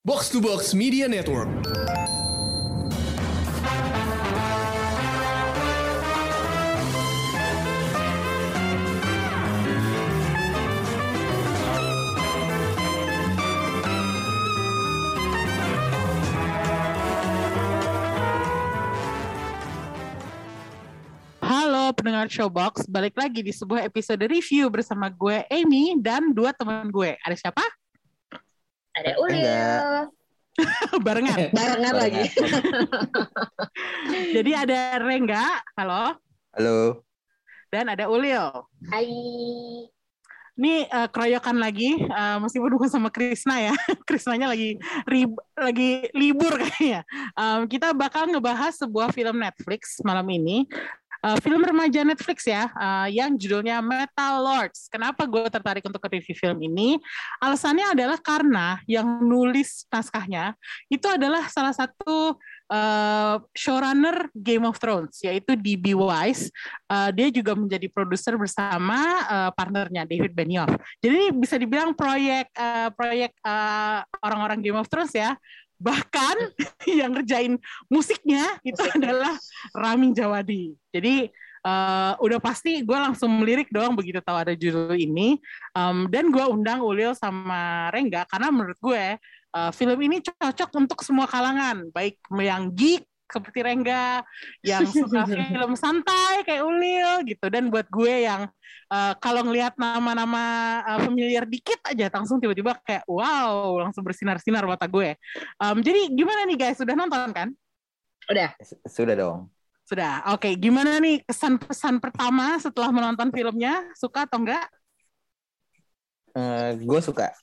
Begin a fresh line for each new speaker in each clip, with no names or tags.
Box to Box Media Network.
Halo pendengar Showbox, balik lagi di sebuah episode review bersama gue Amy dan dua teman gue. Ada siapa?
Ada Ulil.
Barengan.
Barengan lagi.
Jadi ada Rengga, halo,
Halo.
dan ada Ulil.
Hai.
Ini eh, keroyokan lagi, eh, meskipun bukan sama Krisna ya. Krisnanya lagi rib- lagi libur kayaknya. Em, kita bakal ngebahas sebuah film Netflix malam ini. Eh, film remaja Netflix ya, eh, yang judulnya Metal Lords. Kenapa gue tertarik untuk review film ini? Alasannya adalah karena yang nulis naskahnya itu adalah salah satu eh, showrunner Game of Thrones, yaitu D.B. Weiss. Eh, dia juga menjadi produser bersama eh, partnernya David Benioff. Jadi bisa dibilang proyek eh, proyek eh, orang-orang Game of Thrones ya. Bahkan yang ngerjain musiknya itu adalah Ramin Jawadi. Jadi eh, udah pasti gue langsung melirik doang begitu tahu ada judul ini. Em, dan gue undang Ulil sama Rengga karena menurut gue eh, film ini cocok untuk semua kalangan, baik yang geek seperti Rengga, yang suka film santai kayak Ulil gitu, dan buat gue yang eh, kalau ngelihat nama-nama eh, familiar dikit aja langsung tiba-tiba kayak wow, langsung bersinar-sinar mata gue. Em, jadi gimana nih guys, sudah nonton kan?
Udah.
Sudah dong.
Sudah. Oke, gimana nih kesan-pesan pertama setelah menonton filmnya? Suka atau enggak?
gue suka.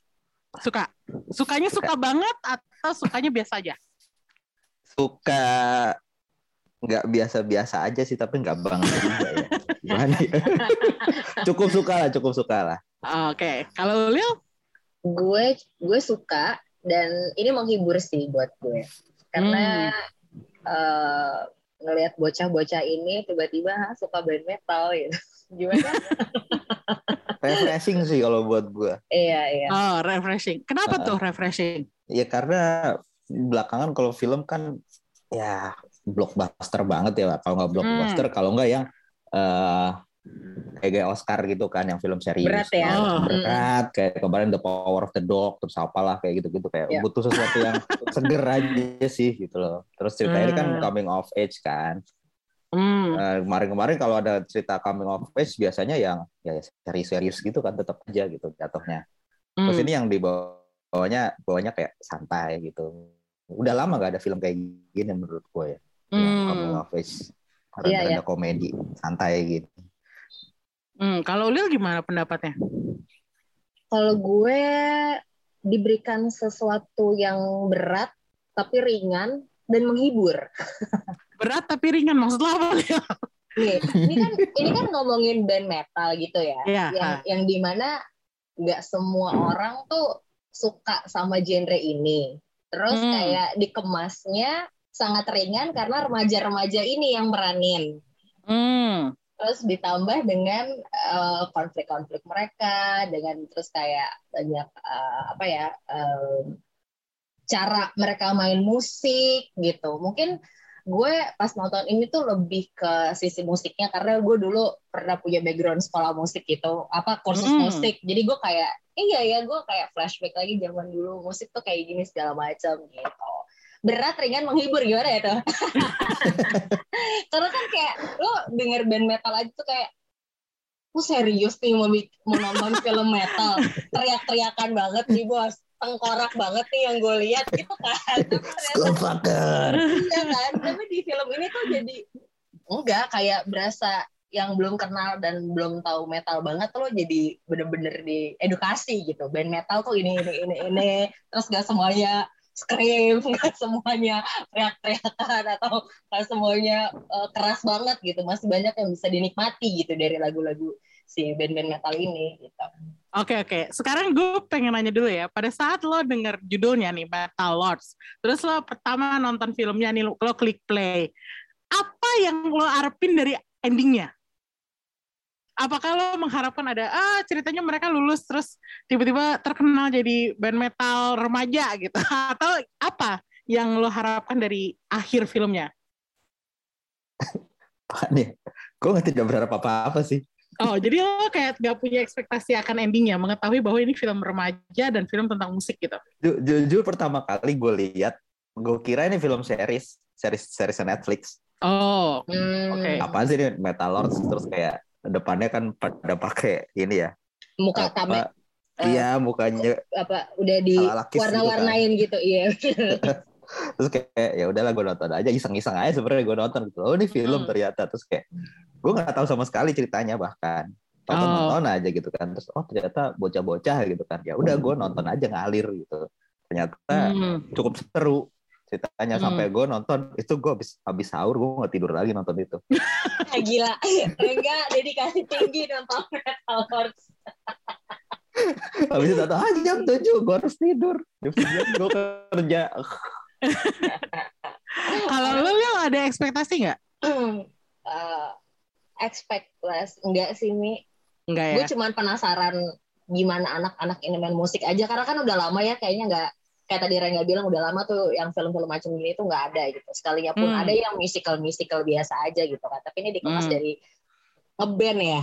Suka. Sukanya suka banget atau sukanya biasa aja?
Suka nggak biasa-biasa aja sih, tapi nggak banget juga ya. Gimana ya? cukup suka lah, cukup suka lah.
Oke, kalau Lil?
Gue gue suka dan ini menghibur sih buat gue. Karena eh, ngelihat bocah-bocah ini tiba-tiba "Hah, suka band metal gitu. Gimana?
Refreshing sih kalau buat gue.
iya, iya.
Oh, refreshing. Kenapa
Uh,
tuh refreshing?
Ya karena belakangan kalau film kan ya blockbuster banget ya. Kalau nggak blockbuster, kalau nggak yang eh kayak kayak Oscar gitu kan, yang film serius.
Berat ya.
Oh.
Berat, kayak kemarin The Power of the Dog, terus apalah kayak gitu-gitu kayak
Ya.
butuh sesuatu yang seger aja sih gitu loh. Terus ceritanya ini kan
Hmm.
coming of age kan.
Hmm.
Eh, kemarin-kemarin kalau ada cerita coming of age biasanya yang ya serius-serius gitu kan tetap aja gitu jatuhnya. Terus
hmm.
ini yang dibawanya bawanya kayak santai gitu. Udah lama gak ada film kayak gini menurut gue ya. Yang
Hmm.
of age.
Iya,
Ada komedi santai gitu.
Hmm, Kalau Lil gimana pendapatnya?
Kalau gue diberikan sesuatu yang berat tapi ringan dan menghibur.
Berat tapi ringan maksud lo apa Lil?
Nih, ini kan ini kan ngomongin band metal gitu ya.
Iya.
Yang yang di mana nggak semua orang tuh suka sama genre ini. Terus
Hmm.
kayak dikemasnya sangat ringan karena remaja-remaja ini yang meranin.
Hmm.
Terus ditambah dengan eh, konflik-konflik mereka, dengan terus kayak banyak eh, apa ya eh, cara mereka main musik gitu. Mungkin gue pas nonton ini tuh lebih ke sisi musiknya karena gue dulu pernah punya background sekolah musik gitu, apa kursus
Hmm.
musik. Jadi gue kayak iya ya gue kayak flashback lagi zaman dulu musik tuh kayak gini segala macam gitu. Berat ringan menghibur gimana ya tuh? Karena kan kayak lo denger band metal aja tuh kayak lu serius nih mau, mau nonton film metal. Teriak-teriakan banget nih bos. Tengkorak banget nih yang gue lihat. Gitu kan.
Skullfucker.
iya kan? Tapi di film ini tuh jadi enggak kayak berasa yang belum kenal dan belum tahu metal banget lo jadi bener-bener di edukasi gitu. Band metal tuh ini ini ini ini. Terus gak semuanya scream gak semuanya teriak-teriakan atau gak semuanya eh, keras banget gitu masih banyak yang bisa dinikmati gitu dari lagu-lagu si band-band metal ini gitu
Oke oke. Sekarang gue pengen nanya dulu ya. Pada saat lo denger judulnya nih Metal Lords, terus lo pertama nonton filmnya nih, lo, lo klik play. Apa yang lo arepin dari endingnya? Apakah lo mengharapkan ada ah ceritanya mereka lulus terus tiba-tiba terkenal jadi band metal remaja gitu atau apa yang lo harapkan dari akhir filmnya?
Pak nih, gue nggak tidak berharap apa-apa sih.
Oh, jadi lo kayak gak punya ekspektasi akan endingnya, mengetahui bahwa ini film remaja dan film tentang musik gitu.
Ju- Jujur pertama kali gue lihat, gue kira ini film series, series series Netflix.
Oh,
Hmm,
Oke.
Apaan sih ini Metal Lords terus kayak depannya kan pada pakai ini ya.
muka
apa, Iya mukanya
apa udah di
Ala-ala Kiss gitu
warna-warnain gitu, iya.
terus kayak ya udahlah gue nonton aja iseng-iseng aja sebenarnya gue nonton gitu. Oh ini film
Hmm.
ternyata terus kayak gue nggak tahu sama sekali ceritanya bahkan nonton
Oh.
nonton aja gitu kan terus oh ternyata bocah-bocah gitu kan ya udah gue nonton aja ngalir gitu ternyata
Hmm.
cukup seru ceritanya
Hmm.
sampai gue nonton itu gue habis habis sahur gue nggak tidur lagi nonton itu
Gila. Enggak, dedikasi tinggi nonton Metal Lords.
habis itu ah jam tujuh gue harus tidur jam sembilan gue kerja
Kalau lo lo ada ekspektasi nggak?
Eh, expect less. Enggak sih, Mi.
Enggak ya?
Gue cuman penasaran gimana anak-anak ini main musik aja. Karena kan udah lama ya kayaknya nggak kayak tadi Rengga bilang udah lama tuh yang film-film macam ini tuh nggak ada gitu. Sekalinya pun
Hmm.
ada yang musical-musical biasa aja gitu kan. Tapi ini dikemas
Hmm.
dari ngeband ya,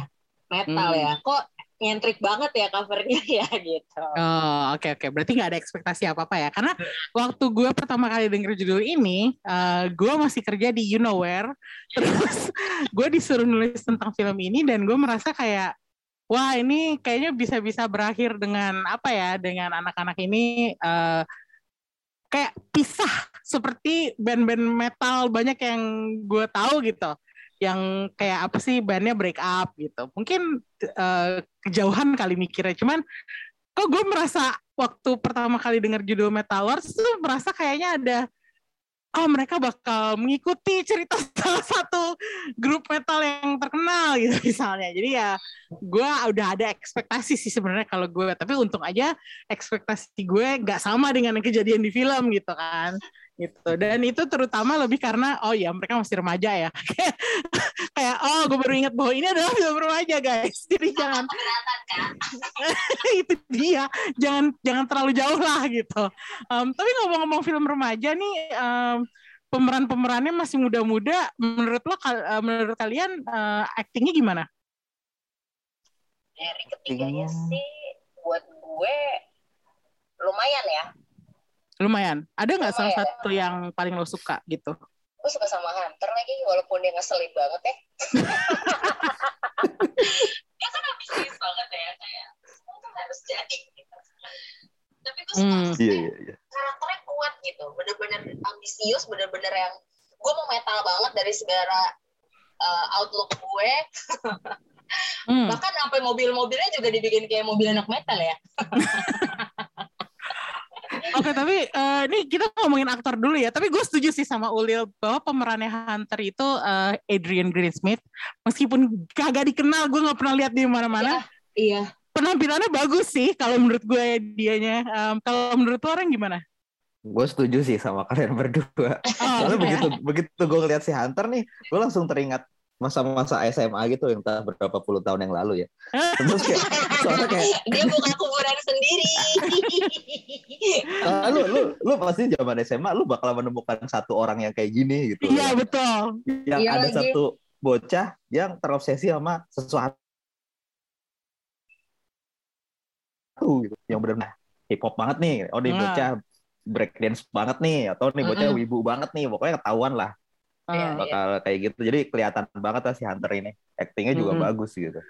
metal
Hmm.
ya. Kok nyentrik banget ya covernya ya gitu.
Oh, oke oke. Berarti nggak ada ekspektasi apa-apa ya? Karena waktu gue pertama kali denger judul ini, eh gue masih kerja di You Know Where. Terus gue disuruh nulis tentang film ini dan gue merasa kayak, wah ini kayaknya bisa-bisa berakhir dengan apa ya? Dengan anak-anak ini eh, kayak pisah seperti band-band metal banyak yang gue tahu gitu. Yang kayak apa sih bandnya break up gitu. Mungkin eh, kejauhan kali mikirnya. Cuman kok gue merasa waktu pertama kali dengar judul Metal Lords tuh merasa kayaknya ada oh mereka bakal mengikuti cerita salah satu grup metal yang terkenal gitu misalnya. Jadi ya gue udah ada ekspektasi sih sebenarnya kalau gue tapi untung aja ekspektasi gue nggak sama dengan kejadian di film gitu kan gitu. Dan itu terutama lebih karena oh ya mereka masih remaja ya. Kayak oh gue baru ingat bahwa ini adalah film remaja guys. Jadi jangan itu dia. Jangan jangan terlalu jauh lah gitu. Em, tapi ngomong-ngomong film remaja nih em, pemeran-pemerannya masih muda-muda menurut lo eh, menurut kalian eh, aktingnya gimana?
Dari ketiganya sih buat gue lumayan ya.
Lumayan ada nggak salah satu yang paling lo suka gitu
Gue suka sama Hunter lagi walaupun dia ngeselin banget ya. dia kan ambisius banget ya kayak "Oh, kan harus jadi gitu. Tapi gue suka
Hmm.
iya iya iya
karakternya kuat gitu. Bener-bener ambisius, bener-bener yang gue mau metal banget dari segala uh, outlook gue.
Hmm.
Bahkan sampai mobil-mobilnya juga dibikin kayak mobil anak metal ya.
Oke, tapi eh, ini kita ngomongin aktor dulu ya. Tapi gue setuju sih sama Ulil bahwa pemerannya Hunter itu eh, Adrian Greensmith. Meskipun kagak dikenal, gue nggak pernah lihat di mana-mana.
Iya.
Penampilannya bagus sih kalau menurut gue dianya. Em, kalau menurut lo orang gimana?
gue setuju sih sama kalian berdua
Oh,
soalnya begitu begitu gue ngeliat si Hunter nih gue langsung teringat masa-masa SMA gitu yang entah berapa puluh tahun yang lalu ya terus kayak soalnya kayak
Dia buka kuburan sendiri.
ah, lu lu lu pasti zaman SMA lu bakal menemukan satu orang yang kayak gini gitu
Iya betul.
yang
Iya
ada
lagi.
satu bocah yang terobsesi sama sesuatu gitu yang benar hip hop banget nih oh nih
Nah.
bocah break dance banget nih atau nih bocah
Mm-mm.
wibu banget nih pokoknya ketahuan lah
Iya,
Eh,
bakal kayak gitu jadi kelihatan banget lah si Hunter ini actingnya juga
Mm-mm.
bagus gitu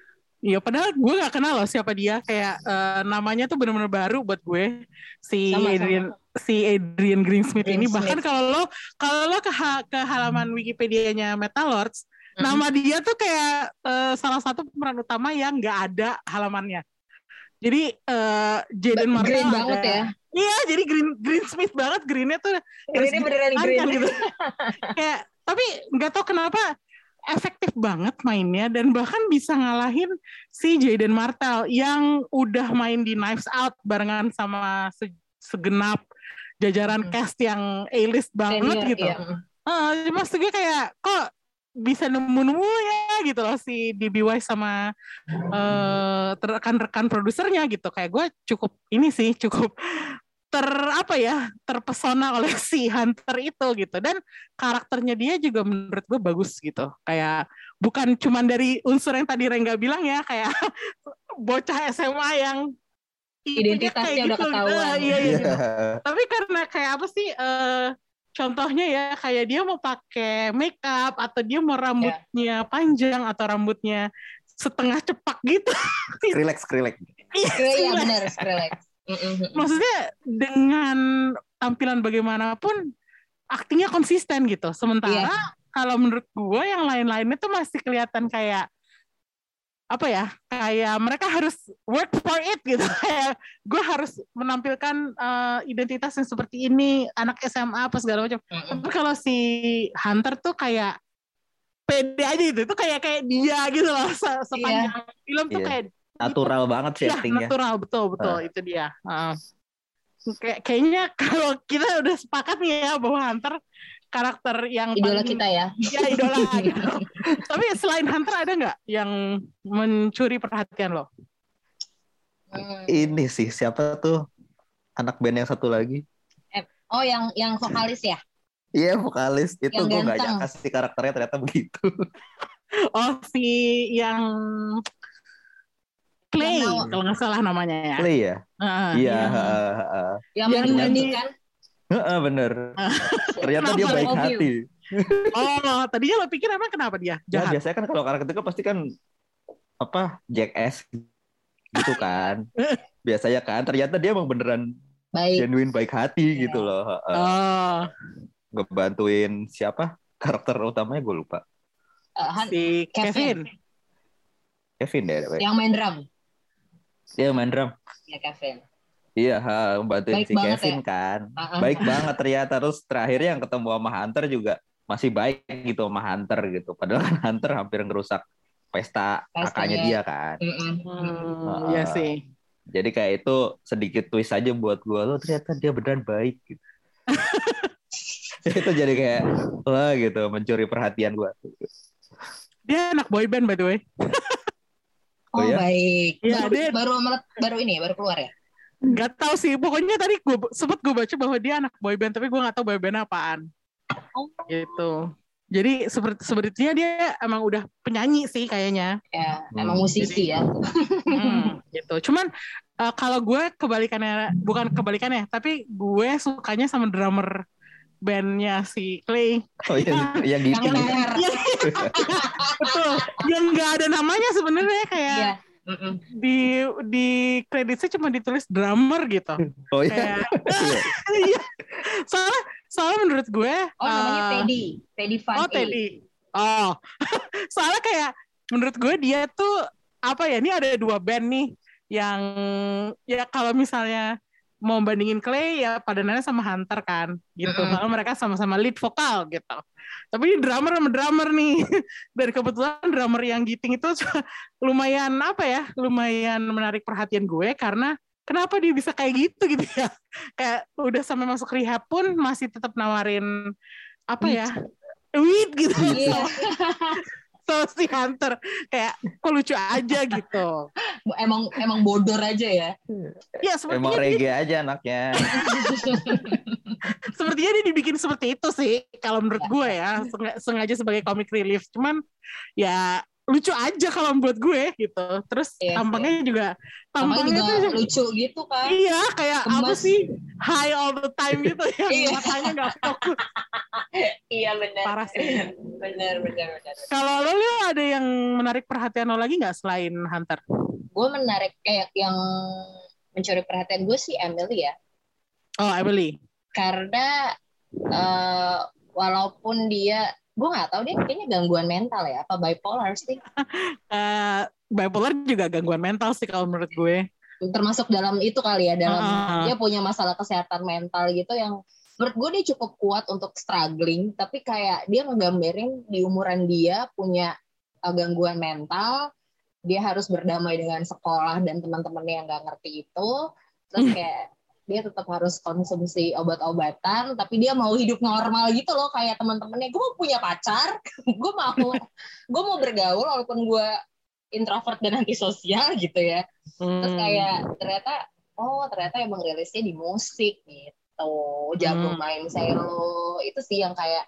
Iya, padahal gue gak kenal loh siapa dia. Kayak eh, namanya tuh bener-bener baru buat gue. Si
Sama, sama.
Adrian si Adrian Greensmith ini.
Greensmith.
Bahkan kalau lo kalau lo ke ha- ke halaman Wikipedia-nya Metal Lords,
Mhm.
nama dia tuh kayak eh, salah satu pemeran utama yang nggak ada halamannya. Jadi eh Jaden Martell
Green
ada.
banget ya.
Iya, jadi Green Greensmith banget. Greennya tuh
Ini beneran
kan,
green.
kan gitu. kayak tapi nggak tahu kenapa efektif banget mainnya dan bahkan bisa ngalahin si Jaden Martell yang udah main di Knives Out barengan sama se- segenap jajaran
Hmm.
cast yang A-list banget
Senior,
gitu.
iya.
Ah, maksud gue kayak kok bisa nemu-nemu ya gitu loh si DBY sama uh, rekan-rekan produsernya gitu kayak gue cukup ini sih cukup ter apa ya terpesona oleh si Hunter itu gitu dan karakternya dia juga menurut gue bagus gitu kayak bukan cuma dari unsur yang tadi Rengga bilang ya kayak bocah SMA yang
identitasnya udah gitu, ketahuan.
Uh, iya, iya, gitu. Tapi karena kayak apa sih? Uh, contohnya ya kayak dia mau pakai make up atau dia mau rambutnya yeah. panjang atau rambutnya setengah cepak gitu.
Relax, relax.
Iya benar, relax.
Maksudnya dengan tampilan bagaimanapun aktingnya konsisten gitu. Sementara yeah. kalau menurut gue yang lain-lainnya tuh masih kelihatan kayak apa ya kayak mereka harus work for it gitu kayak gue harus menampilkan uh, identitas yang seperti ini anak SMA apa segala macam mm-hmm. tapi kalau si Hunter tuh kayak pede aja gitu itu kayak kayak dia gitu loh sepanjang yeah. film tuh yeah. kayak
natural gitu. banget sih ya,
natural betul betul uh. itu dia uh. kayak kayaknya kalau kita udah sepakat nih ya bahwa Hunter karakter yang
idola paling, kita ya.
Ya idola gitu. Tapi selain Hunter ada nggak yang mencuri perhatian lo?
Hmm. Ini sih siapa tuh anak band yang satu lagi?
Eh, oh yang yang vokalis ya?
Iya vokalis itu gue gak nyangka sih karakternya ternyata begitu.
oh si yang Clay kalau nggak salah namanya ya.
Clay ya.
Uh,
iya. Uh, uh,
yang menyanyi kan?
Heeh, bener. Ternyata dia baik hati.
oh, tadinya lo pikir emang kenapa dia
ya, jahat? Ya, biasanya kan kalau karakter itu pasti kan apa jackass gitu kan. biasanya kan ternyata dia emang beneran baik. genuine baik hati yeah. gitu loh.
Oh.
Ngebantuin siapa? Karakter utamanya gue lupa.
Uh, si Kevin.
Kevin deh.
Yang main drum.
Dia main drum.
Ya Kevin.
Iya, ha, bantuin baik si Kevin ya? kan. Uh-uh. Baik banget ternyata. Terus terakhirnya yang ketemu sama Hunter juga masih baik gitu sama Hunter gitu. Padahal kan Hunter hampir ngerusak pesta kakaknya dia kan.
Hmm, uh, iya sih.
Jadi kayak itu sedikit twist aja buat gue. Lo ternyata dia beneran baik gitu. itu jadi kayak wah gitu mencuri perhatian gue.
Dia anak boyband by the way.
oh, oh ya? baik. Ya, baru, dia... baru baru ini baru keluar ya?
Gak tau sih, pokoknya tadi gue sempet gue baca bahwa dia anak boyband, tapi gue gak tau boyband apaan. Oh. Gitu. Jadi seperti sepertinya dia emang udah penyanyi sih kayaknya.
Ya, emang musisi Jadi, ya.
hmm, gitu. Cuman uh, kalau gue kebalikannya, bukan kebalikannya, tapi gue sukanya sama drummer bandnya si Clay.
Oh iya, yang gitu.
yang, betul. Yang nggak ada namanya sebenarnya kayak. Yeah di di kreditnya cuma ditulis drummer gitu.
Oh iya.
Kayak, iya. soalnya soalnya menurut gue.
Oh namanya uh, Teddy, Teddy Fun.
Oh Teddy. Oh, soalnya kayak menurut gue dia tuh apa ya? Ini ada dua band nih yang ya kalau misalnya mau bandingin Clay ya padanannya sama Hunter kan gitu. Mm -hmm. mereka sama-sama lead vokal gitu. Tapi ini drummer sama drummer nih. Dan kebetulan drummer yang giting itu lumayan apa ya? Lumayan menarik perhatian gue karena kenapa dia bisa kayak gitu gitu ya. Kayak udah sampai masuk rehab pun masih tetap nawarin apa ya? Weed gitu. Yeah. sama si Hunter kayak kok lucu aja gitu.
Emang emang bodor aja ya?
Ya
emang reggae dia, aja anaknya.
Sepertinya dia dibikin seperti itu sih kalau menurut gue ya sengaja sebagai comic relief. Cuman ya lucu aja kalau buat gue gitu. Terus iya tampangnya sih. juga
tampangnya juga tuh, lucu gitu kan.
Iya, kayak Kemas. apa sih? High all the time gitu ya. matanya nggak fokus.
iya benar.
Parah sih.
benar benar benar.
Kalau lo lo ada yang menarik perhatian lo lagi nggak selain Hunter?
Gue menarik kayak yang mencuri perhatian gue sih Emily ya.
Oh Emily.
Karena uh, walaupun dia gue nggak tahu dia kayaknya gangguan mental ya apa bipolar sih?
Uh, bipolar juga gangguan mental sih kalau menurut gue.
Termasuk dalam itu kali ya dalam uh. dia punya masalah kesehatan mental gitu yang menurut gue dia cukup kuat untuk struggling tapi kayak dia ngegambarin di umuran dia punya uh, gangguan mental dia harus berdamai dengan sekolah dan teman-temannya yang nggak ngerti itu. Terus kayak dia tetap harus konsumsi obat-obatan tapi dia mau hidup normal gitu loh kayak teman-temannya. Gue mau punya pacar gue mau gue mau bergaul walaupun gue introvert dan antisosial gitu ya. Hmm. terus kayak ternyata oh ternyata emang rilisnya di musik gitu. Jago hmm. main selo itu sih yang kayak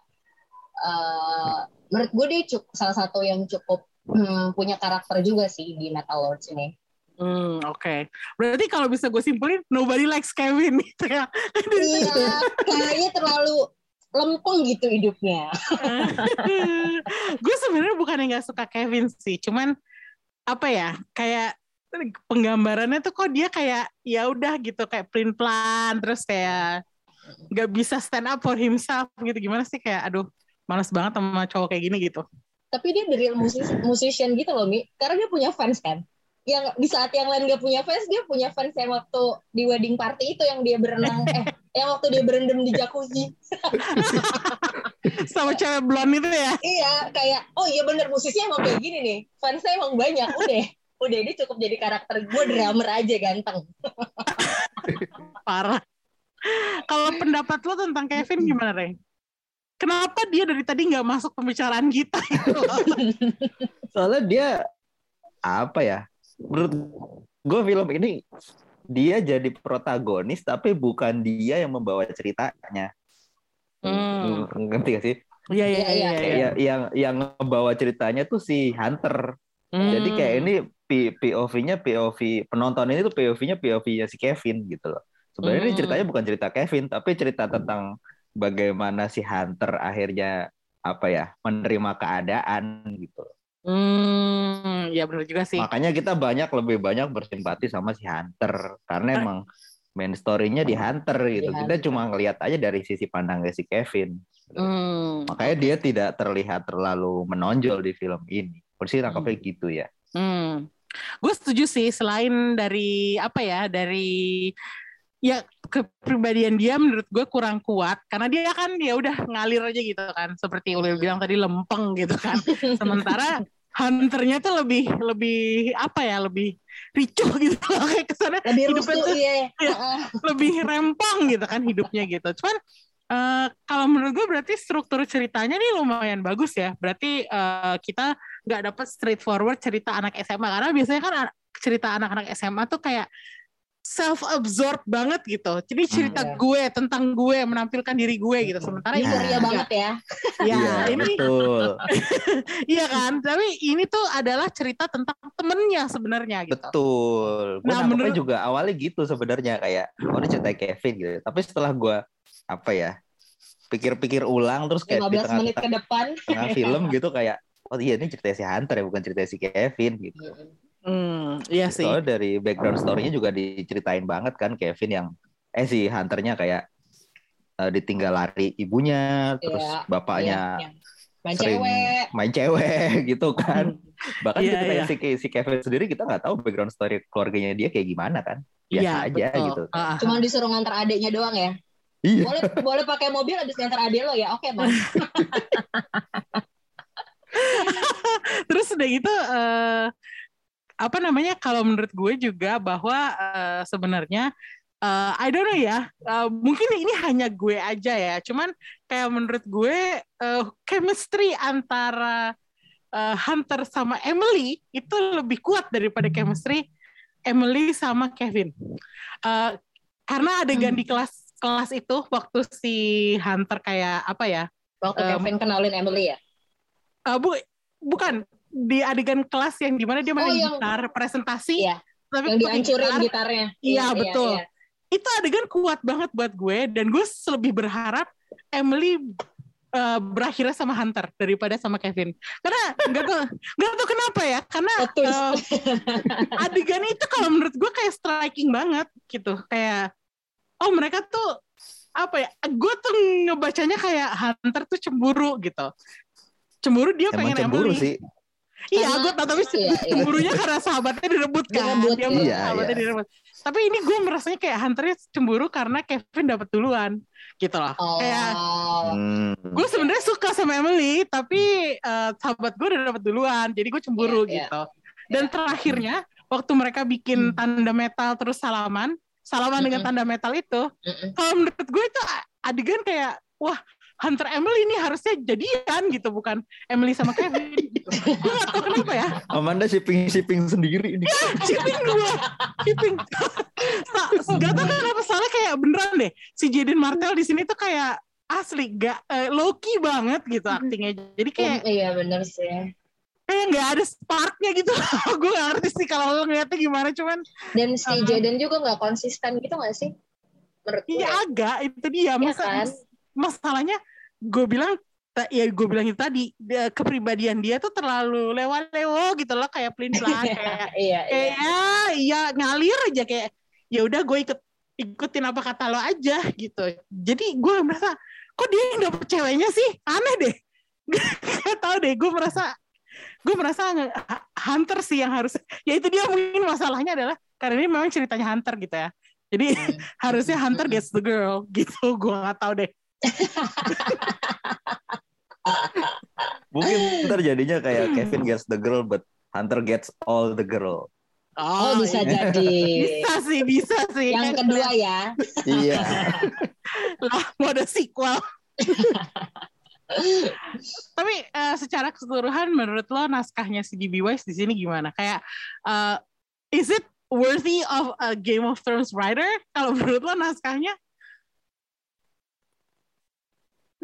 uh, menurut gue dia cukup salah satu yang cukup hmm, punya karakter juga sih di Metal Lords ini
Hmm, oke. Okay. Berarti kalau bisa gue simpulin, nobody likes Kevin gitu ya.
Iya, kayaknya terlalu lempeng gitu hidupnya.
gue sebenarnya bukan yang gak suka Kevin sih, cuman apa ya, kayak penggambarannya tuh kok dia kayak ya udah gitu kayak print plan terus kayak nggak bisa stand up for himself gitu gimana sih kayak aduh malas banget sama cowok kayak gini gitu
tapi dia real musician gitu loh Mi karena dia punya fans kan yang di saat yang lain gak punya fans dia punya fans yang waktu di wedding party itu yang dia berenang eh yang waktu dia berendam di jacuzzi
sama cewek blonde itu ya
iya kayak oh iya bener musisi emang kayak gini nih fansnya emang banyak udah udah ini cukup jadi karakter gue drummer aja ganteng
parah kalau pendapat lo tentang Kevin gimana Rey? Kenapa dia dari tadi nggak masuk pembicaraan kita?
Soalnya dia apa ya? Menurut gue film ini dia jadi protagonis tapi bukan dia yang membawa ceritanya. Hmm. Ngerti gak sih?
Iya iya iya.
iya. Yang yang membawa ceritanya tuh si Hunter. Hmm. Jadi kayak ini POV-nya POV penonton ini tuh POV-nya POV-nya si Kevin gitu loh. Sebenarnya hmm. ini ceritanya bukan cerita Kevin tapi cerita tentang bagaimana si Hunter akhirnya apa ya menerima keadaan gitu.
Hmm, ya benar juga sih.
Makanya kita banyak lebih banyak bersimpati sama si Hunter karena eh. emang main story-nya di Hunter gitu. Di kita Hunter. cuma ngelihat aja dari sisi pandangnya si Kevin. Hmm. Makanya dia tidak terlihat terlalu menonjol di film ini. Persis nangkapnya hmm. gitu ya.
Hmm. Gue setuju sih selain dari apa ya dari ya kepribadian dia menurut gue kurang kuat karena dia kan ya udah ngalir aja gitu kan seperti Ulil bilang tadi lempeng gitu kan sementara hunternya tuh lebih lebih apa ya lebih ricuh gitu. Loh kayak ke sana
lebih hidupnya tuh iya.
ya, lebih rempong gitu kan hidupnya gitu. Cuman uh, kalau menurut gue berarti struktur ceritanya nih lumayan bagus ya. Berarti uh, kita nggak dapat straightforward cerita anak SMA karena biasanya kan cerita anak-anak SMA tuh kayak self absorbed banget gitu. Jadi cerita hmm, gue tentang gue menampilkan diri gue gitu. Sementara
ini ya, banget ya.
Ya, ya ini Iya kan? Tapi ini tuh adalah cerita tentang temennya sebenarnya gitu.
Betul. Gue nah, menurut juga awalnya gitu sebenarnya kayak oh ini cerita Kevin gitu. Tapi setelah gue apa ya? pikir-pikir ulang terus kayak
15 di tengah, menit ke depan
tengah film gitu kayak oh iya ini cerita si Hunter ya bukan cerita si Kevin gitu.
Hmm, iya sih.
Soalnya dari background story-nya juga diceritain banget kan Kevin yang eh si hunternya kayak uh, ditinggal lari ibunya, yeah, terus bapaknya yeah, yeah.
main sering cewek,
main cewek gitu kan. Bahkan yeah, kita yeah. si, si Kevin sendiri kita nggak tahu background story keluarganya dia kayak gimana kan. Biasa yeah, aja betul. gitu.
Uh, Cuma disuruh ngantar adiknya doang ya. Iya. Boleh boleh pakai mobil habis ngantar adik lo ya. Oke, okay, Bang.
Terus udah gitu uh, apa namanya kalau menurut gue juga bahwa uh, sebenarnya uh, I don't know ya uh, mungkin ini hanya gue aja ya cuman kayak menurut gue uh, chemistry antara uh, Hunter sama Emily itu lebih kuat daripada chemistry Emily sama Kevin uh, karena adegan hmm. di kelas kelas itu waktu si Hunter kayak apa ya
waktu um, Kevin kenalin Emily ya
uh, bu bukan di adegan kelas yang di mana dia main oh, yang, gitar presentasi
iya, tapi yang dihancurin gitar. gitarnya.
Iya, iya, iya betul. iya, iya. itu adegan kuat banget buat gue dan gue lebih berharap Emily uh, berakhirnya sama Hunter daripada sama Kevin. Karena nggak tau nggak tau kenapa ya karena uh, adegan itu kalau menurut gue kayak striking banget gitu. Kayak oh mereka tuh apa ya gue tuh ngebacanya kayak Hunter tuh cemburu gitu. Cemburu dia Emang pengen
cemburu
Emily.
sih
Iya, gue tau tapi iya, iya. cemburunya karena sahabatnya direbut kan. Direbut, dia iya, sahabatnya iya. direbut. Tapi ini gue merasanya kayak Hunternya cemburu karena Kevin dapat duluan, gitu loh. Oh. Kayak hmm. gue sebenarnya suka sama Emily, tapi uh, sahabat gue udah dapat duluan, jadi gue cemburu yeah, gitu. Yeah. Dan yeah. terakhirnya waktu mereka bikin hmm. tanda metal terus salaman, salaman mm -hmm. dengan tanda metal itu. Mm -hmm. Kalau menurut gue itu adegan kayak wah Hunter Emily ini harusnya jadian gitu bukan Emily sama Kevin gitu. gue gak tau kenapa ya.
Amanda shipping shipping sendiri ini
ya, shipping gue shipping. Gak tau kenapa soalnya kayak beneran deh. Si Jaden Martell di sini tuh kayak asli gak uh, low key banget gitu aktingnya. Jadi kayak
oh, iya bener sih.
kayak nggak ada sparknya gitu. Gue gak ngerti sih kalau lo ngeliatnya gimana cuman
dan si uh, Jaden juga nggak konsisten gitu gak sih?
Menurut iya agak. Itu dia. Ya masa kan? Masalahnya gue bilang ya gue bilang itu tadi kepribadian dia tuh terlalu lewa-lewo gitu loh kayak pelin pelan kayak iya, kayak iya. ya ngalir aja kayak ya udah gue ikut ikutin apa kata lo aja gitu. Jadi gue merasa kok dia nggak ceweknya sih? Aneh deh. Gak tau deh gue merasa gue merasa hunter sih yang harus ya itu dia mungkin masalahnya adalah karena ini memang ceritanya hunter gitu ya. Jadi hmm. harusnya hunter gets the girl gitu gue gak tau deh
Mungkin ntar jadinya kayak Kevin gets the girl but Hunter gets all the girl.
Oh, oh bisa iya. jadi.
Bisa sih, bisa sih.
Yang kedua ya.
iya.
lah, mau ada sequel. Tapi uh, secara keseluruhan menurut lo naskahnya si D.B. Wise di sini gimana? Kayak uh, is it worthy of a Game of Thrones writer? Kalau menurut lo naskahnya?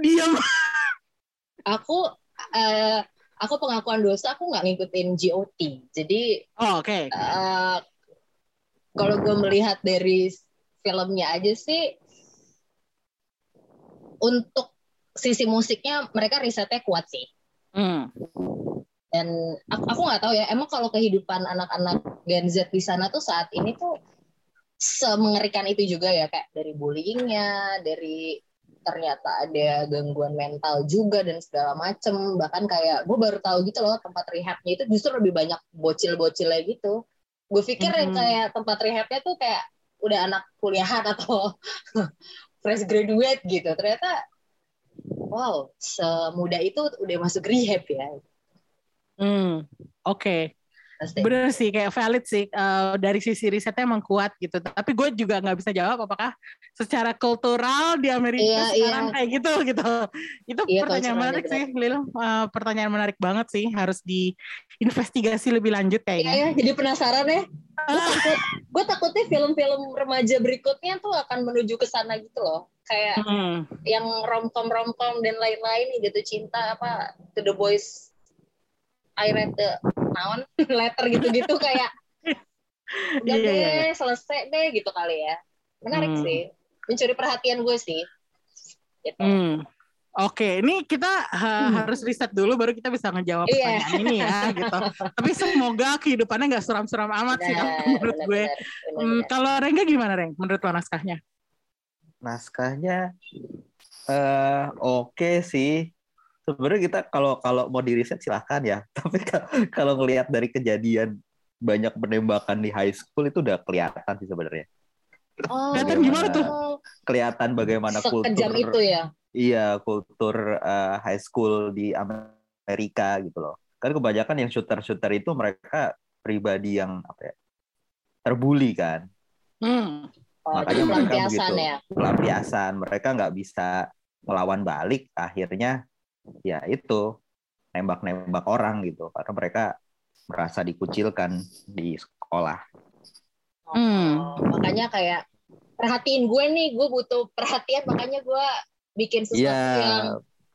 Diam
aku uh, aku pengakuan dosa aku nggak ngikutin GOT jadi
oh, oke okay. uh,
kalau gue melihat dari filmnya aja sih untuk sisi musiknya mereka risetnya kuat sih hmm. dan aku aku nggak tahu ya emang kalau kehidupan anak-anak Gen Z di sana tuh saat ini tuh semengerikan itu juga ya kayak dari bullyingnya dari ternyata ada gangguan mental juga dan segala macem bahkan kayak gue baru tahu gitu loh tempat rehabnya itu justru lebih banyak bocil-bocilnya gitu gue pikir mm -hmm. kayak tempat rehabnya tuh kayak udah anak kuliahan atau fresh graduate gitu ternyata wow semudah itu udah masuk rehab ya
hmm oke okay. Bener sih, kayak valid sih. Uh, dari sisi risetnya emang kuat gitu. Tapi gue juga nggak bisa jawab apakah secara kultural di Amerika iya, sekarang iya. kayak gitu gitu. Itu iya, pertanyaan menarik sih, Lil. Uh, pertanyaan menarik banget sih. Harus diinvestigasi lebih lanjut kayaknya.
Iya, jadi penasaran ya. Gue takut, gue takutnya film-film remaja berikutnya tuh akan menuju ke sana gitu loh. Kayak hmm. yang romcom romcom dan lain-lain gitu cinta apa to the boys I read the naon letter gitu-gitu kayak udah yeah, deh yeah. Iya. selesai deh gitu kali ya menarik hmm. sih mencuri perhatian gue sih
gitu. hmm. Oke, ini kita uh, hmm. harus riset dulu baru kita bisa ngejawab yeah. pertanyaan ini ya gitu. Tapi semoga kehidupannya nggak suram-suram amat benar, sih menurut benar, gue. Benar, hmm, kalau Rengga gimana Reng? Menurut lo naskahnya?
Naskahnya uh, oke okay sih sebenarnya kita kalau kalau mau diriset silahkan ya. Tapi kalau ngelihat dari kejadian banyak penembakan di high school itu udah kelihatan sih sebenarnya.
Oh, kelihatan gimana tuh?
Kelihatan bagaimana
Sekejam kultur itu ya?
Iya kultur uh, high school di Amerika gitu loh. Kan kebanyakan yang shooter-shooter itu mereka pribadi yang apa ya terbuli kan. Hmm. oh, makanya mereka begitu. ya? pelampiasan. Mereka nggak bisa melawan balik. Akhirnya ya itu nembak-nembak orang gitu karena mereka merasa dikucilkan di sekolah.
Hmm. makanya kayak perhatiin gue nih, gue butuh perhatian makanya gue bikin sesuatu ya, yang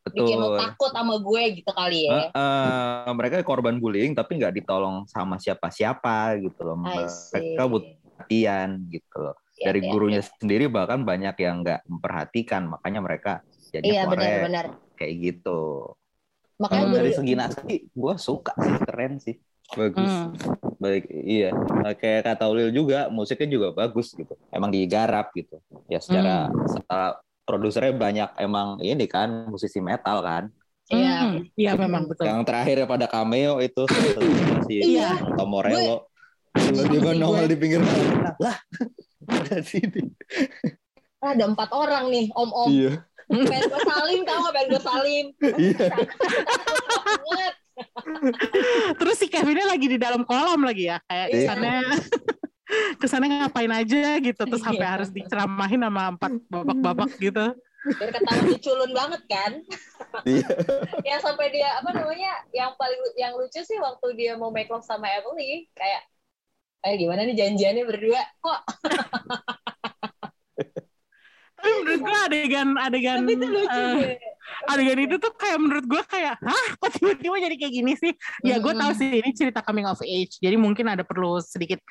betul. bikin lo takut sama gue gitu kali ya. Uh,
uh, mereka korban bullying tapi nggak ditolong sama siapa-siapa gitu loh. Mereka butuh perhatian gitu loh. Ya, Dari ya, gurunya ya. sendiri bahkan banyak yang nggak memperhatikan, makanya mereka jadi iya, benar-benar kayak gitu. Makanya hmm. dari segi naskah gue suka sih keren sih. Bagus. Hmm. baik iya. Nah, kayak kata Ulil juga musiknya juga bagus gitu. Emang digarap gitu. Ya secara hmm. secara produsernya banyak emang ini kan musisi metal kan.
Iya. Hmm. iya memang betul.
Yang terakhir pada cameo itu si iya. Tom Morello tiba-tiba nongol di pinggir lah
ada sini. Ada empat orang nih om-om. Iya pengen gue salim tau gak pengen gue salim? Iya.
Terus si Kevinnya lagi di dalam kolam lagi ya kayak iya. kesannya ngapain aja gitu terus sampai iya. harus diceramahin sama empat babak-babak gitu.
Biar ketahuan culun banget kan? Iya. Yang sampai dia apa namanya yang paling yang lucu sih waktu dia mau make love sama Emily kayak kayak gimana nih janjiannya berdua? Kok
tapi menurut gue adegan adegan tapi itu lucu uh, adegan itu tuh kayak menurut gue kayak hah kok tiba-tiba jadi kayak gini sih? Ya gue tahu sih ini cerita coming of age. Jadi mungkin ada perlu sedikit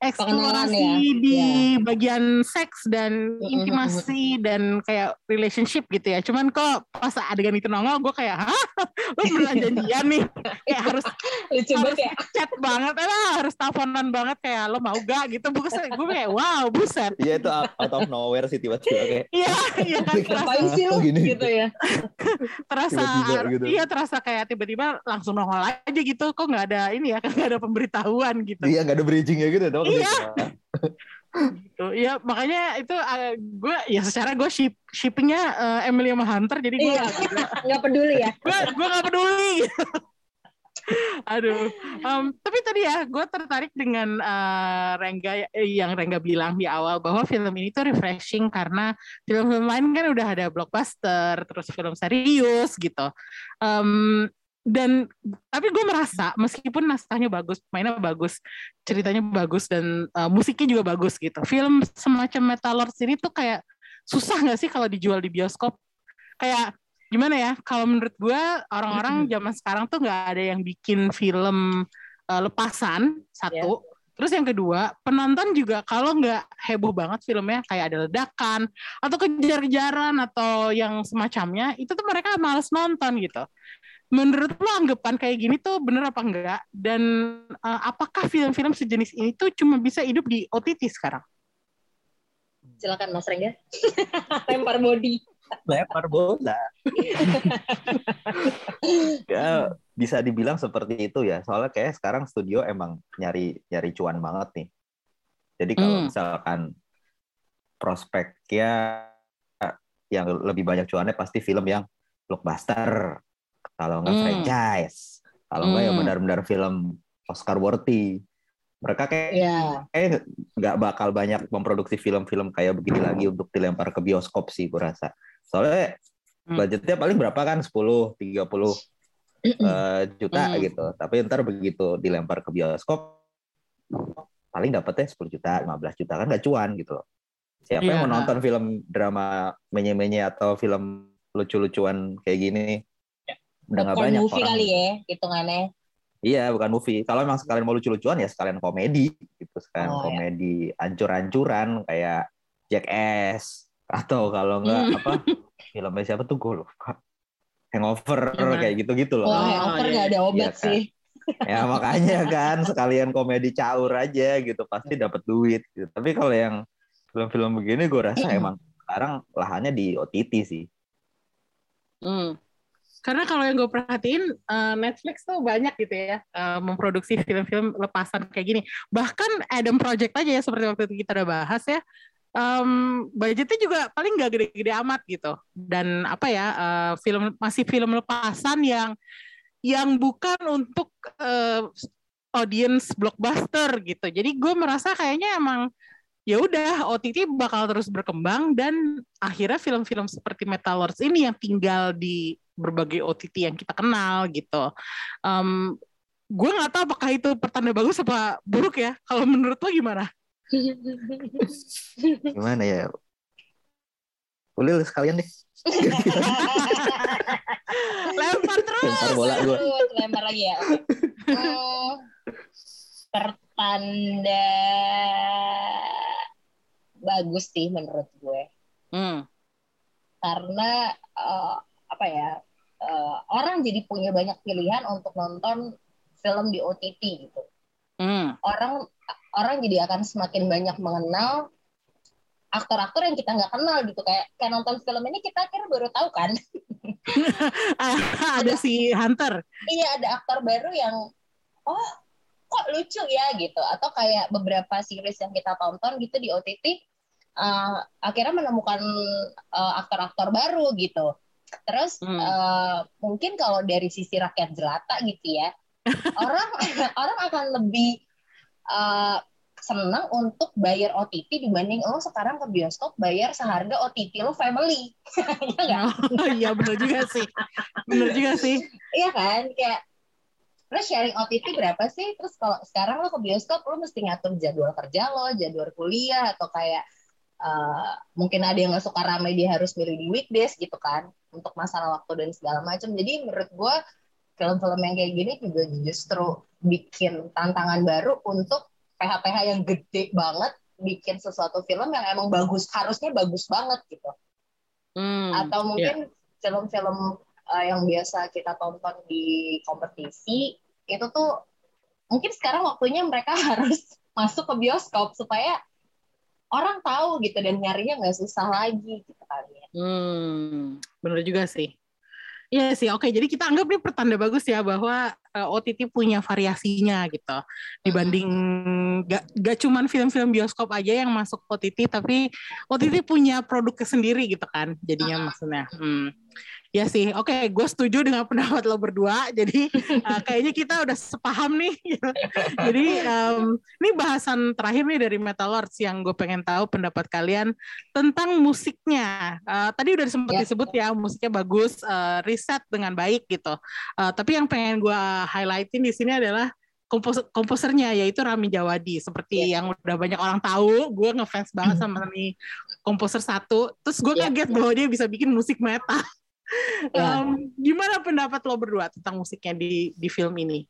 eksplorasi ya. di yeah. bagian seks dan intimasi dan kayak relationship gitu ya. Cuman kok pas adegan itu nongol gue kayak, hah, lu beneran janjian nih? kayak harus Lucu harus ya. chat banget, eh, harus teleponan banget kayak lo mau gak gitu. Buset, gue kayak wow, buset.
Iya itu out of nowhere sih tiba-tiba kayak.
Iya, iya kan.
Ngapain sih lo gitu ya?
terasa, gitu. iya terasa kayak tiba-tiba langsung nongol aja gitu. Kok nggak ada ini ya, nggak ada pemberitahuan gitu.
Iya nggak ada bridging ya gitu.
Iya. gitu. Ya makanya itu uh, eh, gue ya secara gue ship shippingnya uh, Emily sama Hunter jadi gue
iya. nggak peduli ya.
gue gue nggak peduli. Aduh, um, tapi tadi ya gue tertarik dengan uh, Rengga yang Rengga bilang di awal bahwa film ini tuh refreshing karena film-film lain kan udah ada blockbuster, terus film serius gitu. Um, dan tapi gue merasa meskipun naskahnya bagus, mainnya bagus, ceritanya bagus dan uh, musiknya juga bagus gitu. Film semacam Metalords ini tuh kayak susah nggak sih kalau dijual di bioskop? Kayak gimana ya? Kalau menurut gue orang-orang zaman sekarang tuh nggak ada yang bikin film uh, lepasan satu. Yeah. Terus yang kedua, penonton juga kalau nggak heboh banget filmnya kayak ada ledakan atau kejar-kejaran atau yang semacamnya, itu tuh mereka males nonton gitu menurut lo anggapan kayak gini tuh bener apa enggak? Dan uh, apakah film-film sejenis ini tuh cuma bisa hidup di OTT sekarang?
Silakan Mas Rengga. Lempar body.
Lempar bola. ya bisa dibilang seperti itu ya. Soalnya kayak sekarang studio emang nyari nyari cuan banget nih. Jadi kalau hmm. misalkan prospeknya yang lebih banyak cuannya pasti film yang blockbuster kalau nggak hmm. franchise kalau nggak ya hmm. benar-benar film Oscar worthy mereka kayak yeah. nggak bakal banyak memproduksi film-film kayak begini lagi untuk dilempar ke bioskop sih gue rasa soalnya hmm. budgetnya paling berapa kan 10 30 uh, juta mm. gitu tapi ntar begitu dilempar ke bioskop paling dapetnya 10 juta 15 juta kan nggak cuan gitu loh siapa yeah. yang mau nonton film drama menye-menye atau film lucu-lucuan kayak gini udah nggak banyak
movie orang. kali ya hitungannya
iya bukan movie kalau emang sekalian mau lucu-lucuan ya sekalian komedi gitu sekalian oh, iya. komedi ya. ancur-ancuran kayak Jackass atau kalau enggak hmm. apa filmnya siapa tuh gue lupa Hangover ya, kayak gitu-gitu loh.
Oh, Hangover nggak ada obat ya, sih.
ya makanya kan sekalian komedi caur aja gitu pasti dapat duit gitu. Tapi kalau yang film-film begini gue rasa emang sekarang lahannya di OTT sih.
Hmm. Karena kalau yang gue perhatiin uh, Netflix tuh banyak gitu ya uh, memproduksi film-film lepasan kayak gini. Bahkan Adam Project aja ya seperti waktu itu kita udah bahas ya. Um, budgetnya juga paling nggak gede-gede amat gitu. Dan apa ya uh, film masih film lepasan yang yang bukan untuk uh, audience blockbuster gitu. Jadi gue merasa kayaknya emang ya udah OTT bakal terus berkembang dan akhirnya film-film seperti Metal Lords ini yang tinggal di berbagai OTT yang kita kenal gitu. Um, gue nggak tahu apakah itu pertanda bagus apa buruk ya. Kalau menurut lo gimana?
gimana ya? Ulil sekalian deh.
lempar terus.
Lempar bola gue.
Lempar lagi ya. Hmm, pertanda bagus sih menurut gue. Hmm. Karena uh, apa ya uh, orang jadi punya banyak pilihan untuk nonton film di OTT gitu. Hmm. Orang orang jadi akan semakin banyak mengenal aktor-aktor yang kita nggak kenal gitu kayak kayak nonton film ini kita akhirnya baru tahu kan
ada si Hunter
iya ada aktor baru yang oh kok lucu ya gitu atau kayak beberapa series yang kita tonton gitu di OTT uh, akhirnya menemukan uh, aktor-aktor baru gitu Terus hmm. uh, mungkin kalau dari sisi rakyat jelata gitu ya, orang orang akan lebih uh, seneng untuk bayar OTT dibanding lo sekarang ke bioskop bayar seharga OTT lo family.
Iya Oh, iya benar juga sih. Benar juga sih.
Iya kan? Kayak lo sharing OTT berapa sih? Terus kalau sekarang lo ke bioskop lo mesti ngatur jadwal kerja lo, jadwal kuliah atau kayak uh, mungkin ada yang nggak suka ramai dia harus milih di weekdays gitu kan untuk masalah waktu dan segala macam. Jadi menurut gue film-film yang kayak gini juga justru bikin tantangan baru untuk PH-PH yang gede banget bikin sesuatu film yang emang bagus harusnya bagus banget gitu hmm, atau mungkin yeah. film-film uh, yang biasa kita tonton di kompetisi itu tuh mungkin sekarang waktunya mereka harus masuk ke bioskop supaya orang tahu gitu dan nyarinya nggak susah lagi gitu kan ya.
Hmm, bener juga sih. Iya sih, oke. Jadi kita anggap ini pertanda bagus ya bahwa uh, eh, OTT punya variasinya gitu. Dibanding gak, gak cuman film-film bioskop aja yang masuk OTT, tapi OTT punya produknya sendiri gitu kan. Jadinya maksudnya. Hmm. Ya sih, oke, okay, gue setuju dengan pendapat lo berdua. Jadi uh, kayaknya kita udah sepaham nih. Jadi um, ini bahasan terakhir nih dari Metal Lords yang gue pengen tahu pendapat kalian tentang musiknya. Uh, tadi udah sempat yeah. disebut ya musiknya bagus, uh, riset dengan baik gitu. Uh, tapi yang pengen gue highlightin di sini adalah kompos komposernya yaitu Rami Jawadi seperti yeah. yang udah banyak orang tahu gue ngefans banget sama Rami komposer satu terus gue yeah. kaget bahwa dia bisa bikin musik metal. Um, gimana pendapat lo berdua tentang musiknya di di film ini?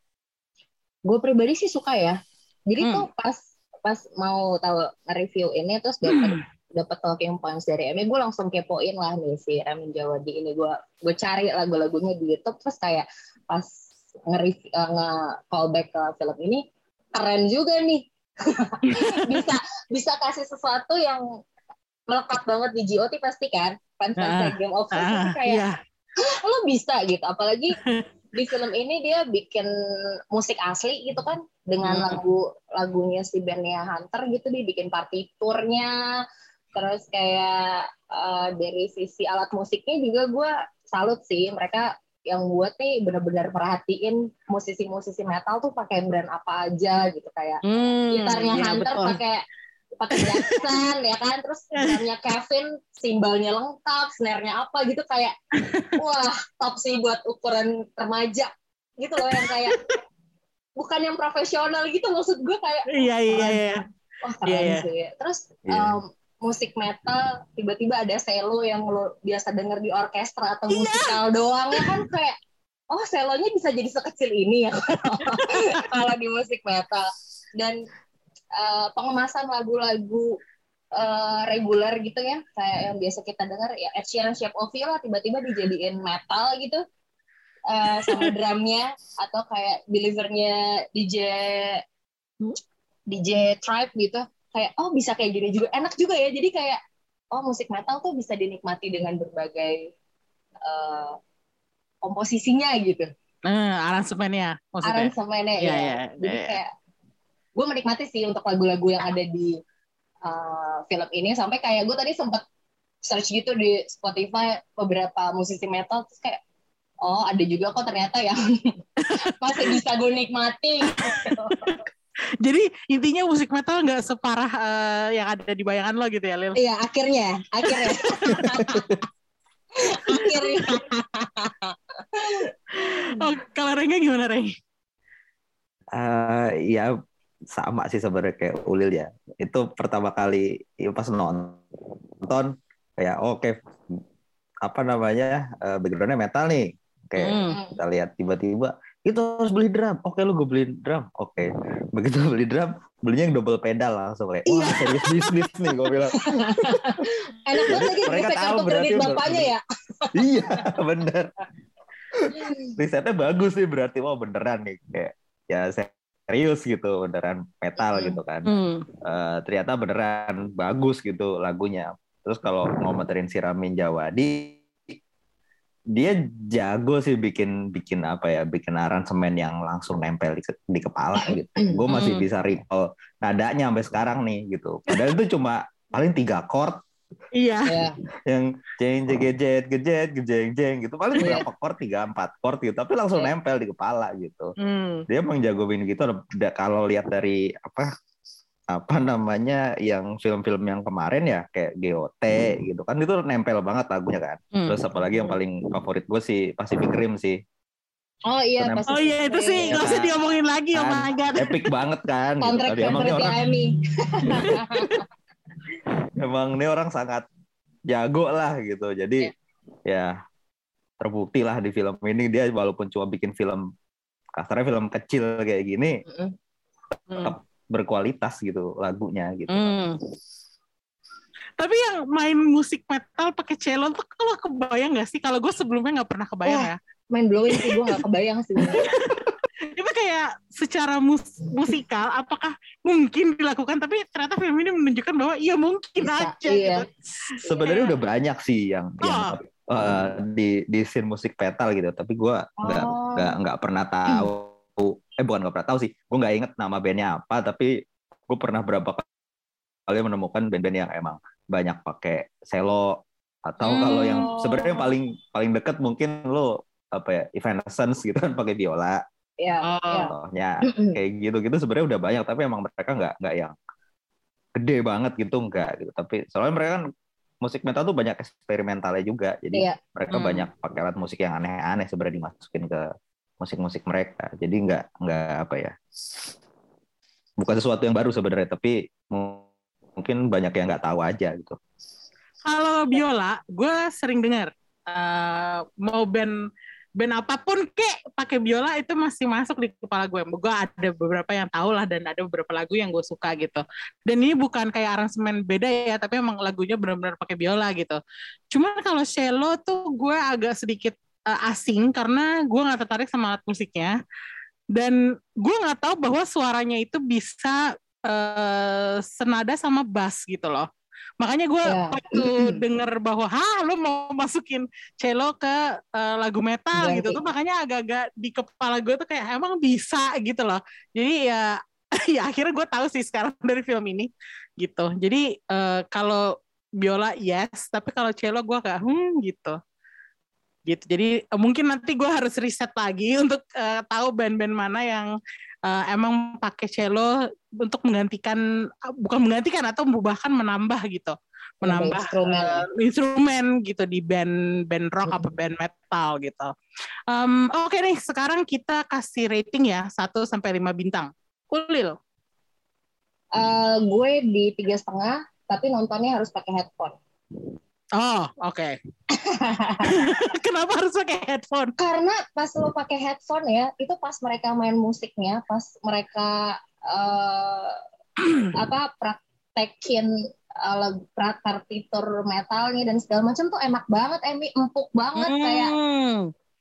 Gue pribadi sih suka ya. Jadi hmm. tuh pas pas mau tahu review ini terus dapat hmm. dapat talking points dari Emi, gue langsung kepoin lah nih si Ramin Jawadi ini gue gue cari lagu-lagunya di YouTube terus kayak pas nge, uh, nge callback ke film ini keren juga nih bisa bisa kasih sesuatu yang melekat banget di GOT pasti kan fans fans uh, Game of Thrones uh, kayak yeah. lo bisa gitu apalagi di film ini dia bikin musik asli gitu kan dengan hmm. lagu lagunya si bandnya Hunter gitu dia bikin partiturnya terus kayak uh, dari sisi alat musiknya juga gue salut sih mereka yang buat nih benar-benar perhatiin musisi-musisi metal tuh pakai brand apa aja gitu kayak hmm, gitarnya iya, Hunter pakai pakai Jackson ya kan? Terus drumnya Kevin simbalnya lengkap snare-nya apa gitu kayak wah top sih buat ukuran remaja. Gitu loh yang kayak bukan yang profesional gitu maksud gue kayak
iya iya iya.
wah keren iya, iya. sih. Terus yeah. um, musik metal tiba-tiba ada selo yang lo biasa denger di orkestra atau yeah. musikal doang ya kan? Kayak oh selonya bisa jadi sekecil ini ya. Kalau di musik metal. Dan uh, pengemasan lagu-lagu uh, reguler gitu ya kayak yang biasa kita dengar ya Ed Sheeran Shape of You lah tiba-tiba dijadiin metal gitu uh, sama drumnya atau kayak believernya DJ DJ Tribe gitu kayak oh bisa kayak gini juga enak juga ya jadi kayak oh musik metal tuh bisa dinikmati dengan berbagai uh, komposisinya gitu.
Uh, aransemennya
maksudnya. Aransemennya ya. ya. ya. Jadi ya, ya. kayak gue menikmati sih untuk lagu-lagu yang ada di uh, film ini sampai kayak gue tadi sempat search gitu di Spotify beberapa musisi metal terus kayak oh ada juga kok ternyata yang masih bisa gue nikmati
Jadi intinya musik metal nggak separah uh, yang ada di bayangan lo gitu ya, Lil?
Iya, akhirnya, akhirnya. akhirnya.
oh, kalau Rengga gimana, Reng?
Uh, ya sama sih sebenarnya kayak Ulil ya. Itu pertama kali ya pas nonton kayak oke okay, apa namanya uh, backgroundnya metal nih. Kayak hmm. kita lihat tiba-tiba itu harus beli drum. Oke okay, lu gue beli drum. Oke. Okay. Begitu beli drum, belinya yang double pedal langsung kayak wah iya. serius bisnis nih gue bilang.
Enak banget lagi mereka tahu berarti bapaknya ya.
iya, bener. Risetnya bagus sih berarti wah beneran nih kayak ya saya serius gitu beneran metal gitu kan. Mm. uh, ternyata beneran bagus gitu lagunya. Terus kalau ngomongin si Ramin Jawadi dia jago sih bikin bikin apa ya bikin aransemen yang langsung nempel di, di kepala gitu. Gue masih bisa recall nadanya sampai sekarang nih gitu. Padahal itu cuma paling tiga chord
Iya.
iya.
yang jeng jeng gejet gejet gejeng jeng gitu paling iya. berapa chord tiga empat chord gitu tapi langsung yeah. nempel di kepala gitu. Hmm. Dia emang jago main gitu. Kalau lihat dari apa apa namanya yang film-film yang kemarin ya kayak GOT hmm. gitu kan itu nempel banget lagunya kan. Hmm. Terus apalagi yang paling favorit gue sih Pacific Rim sih.
Oh iya,
Pacific Oh iya itu sih nggak usah diomongin lagi kan, oh my god.
Epic banget kan.
Kontrak gitu. Emang orang,
Emang ini orang sangat jago lah gitu. Jadi yeah. ya terbukti lah di film ini dia walaupun cuma bikin film kasarnya film kecil kayak gini mm -hmm. tetap berkualitas gitu lagunya gitu. Hmm.
Tapi yang main musik metal pakai cello tuh kalau kebayang gak sih? Kalau gue sebelumnya nggak pernah kebayang oh, ya.
Main blowing sih gue nggak kebayang sih.
kayak secara mus musikal apakah mungkin dilakukan tapi ternyata film ini menunjukkan bahwa iya mungkin Bisa, aja iya. gitu.
Sebenarnya iya. udah banyak sih yang oh. yang uh, di di scene musik metal gitu, tapi gue nggak oh. nggak nggak pernah tahu eh bukan nggak pernah tahu sih gue nggak inget nama bandnya apa tapi gue pernah berapa kali menemukan band-band yang emang banyak pakai selo atau hmm. kalau yang sebenarnya paling paling deket mungkin lo apa ya Evanescence gitu kan pakai biola
ya,
contohnya ya. kayak gitu gitu sebenarnya udah banyak tapi emang mereka nggak nggak yang gede banget gitu enggak gitu tapi soalnya mereka kan musik metal tuh banyak eksperimentalnya juga jadi ya. mereka hmm. banyak pakai alat musik yang aneh-aneh sebenarnya dimasukin ke musik-musik mereka. Jadi nggak nggak apa ya, bukan sesuatu yang baru sebenarnya, tapi mungkin banyak yang nggak tahu aja gitu.
Kalau biola, gue sering dengar uh, mau band band apa pun kek pakai biola itu masih masuk di kepala gue. Gue ada beberapa yang tahu lah dan ada beberapa lagu yang gue suka gitu. Dan ini bukan kayak aransemen beda ya, tapi emang lagunya benar-benar pakai biola gitu. Cuman kalau cello tuh gue agak sedikit uh, asing karena gue nggak tertarik sama alat musiknya dan gue nggak tahu bahwa suaranya itu bisa uh, senada sama bass gitu loh makanya gue yeah. waktu denger bahwa ha lo mau masukin cello ke uh, lagu metal Ganti. gitu tuh makanya agak-agak di kepala gue tuh kayak emang bisa gitu loh jadi ya ya akhirnya gue tahu sih sekarang dari film ini gitu jadi uh, kalau biola yes tapi kalau cello gue kayak hmm gitu gitu. Jadi uh, mungkin nanti gue harus riset lagi untuk uh, tahu band-band mana yang uh, emang pakai cello untuk menggantikan bukan menggantikan atau bahkan menambah gitu menambah instrumen, uh, instrumen gitu di band band rock hmm. apa band metal gitu. Um, Oke okay nih sekarang kita kasih rating ya 1 sampai lima bintang. Ulil.
Uh, gue di tiga setengah tapi nontonnya harus pakai headphone.
Oh, oke. Okay. Kenapa harus pakai headphone?
Karena pas lo pakai headphone ya, itu pas mereka main musiknya, pas mereka uh, apa praktekin uh, partitur metalnya dan segala macam tuh enak banget, Emi empuk banget hmm. kayak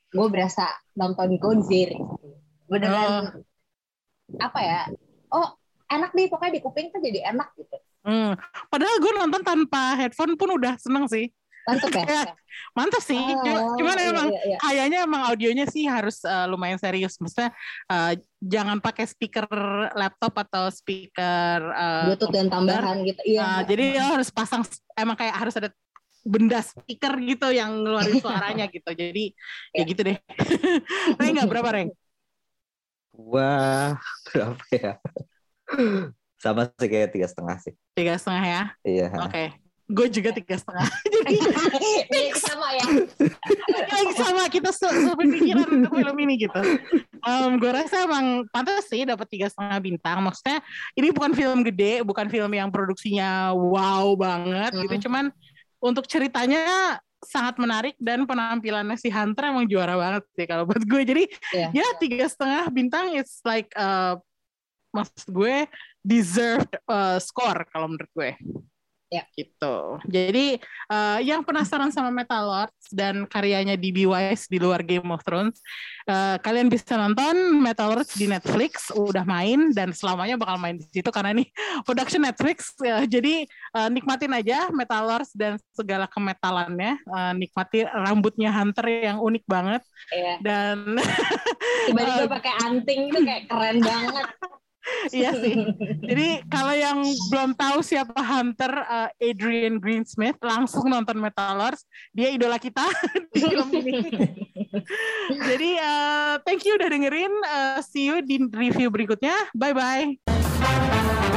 gue berasa nonton Godzilla. Beneran uh. apa ya? Oh, enak nih pokoknya di kuping tuh jadi enak gitu.
Hmm. Padahal gue nonton tanpa headphone pun udah seneng sih.
Mantap ya?
Mantap sih. Oh, Cuman iya, emang iya, iya. kayaknya emang audionya sih harus uh, lumayan serius. Maksudnya uh, jangan pakai speaker laptop atau speaker uh,
Bluetooth dan tambahan gitu.
Iya. Uh, jadi lo harus pasang emang kayak harus ada benda speaker gitu yang ngeluarin suaranya gitu. Jadi ya gitu deh. Reng nggak berapa Reng?
Wah berapa ya? Sama sih kayak tiga setengah sih
tiga setengah ya
iya
oke okay. gue juga tiga setengah jadi
sama ya
sama kita sepemikiran untuk film ini gitu um, gue rasa emang pantas sih dapat tiga setengah bintang maksudnya ini bukan film gede bukan film yang produksinya wow banget gitu. hmm. gitu cuman untuk ceritanya sangat menarik dan penampilannya si Hunter emang juara banget sih kalau buat gue jadi yeah. ya tiga setengah bintang it's like uh, maksud gue deserved uh, score kalau menurut gue.
Ya.
Gitu. Jadi uh, yang penasaran sama Metal Lords dan karyanya DB Wise di luar Game of Thrones, uh, kalian bisa nonton Metal Lords di Netflix, udah main dan selamanya bakal main di situ karena ini production Netflix. Uh, jadi uh, nikmatin aja Metal Lords dan segala kemetalannya. Uh, nikmati rambutnya Hunter yang unik banget.
Iya.
Dan
tiba-tiba pakai anting itu kayak keren banget
iya sih. Jadi kalau yang belum tahu siapa Hunter uh, Adrian Greensmith, langsung nonton Metalors. Dia idola kita di film ini. Jadi uh, thank you udah dengerin. Uh, see you di review berikutnya. Bye bye. Bye.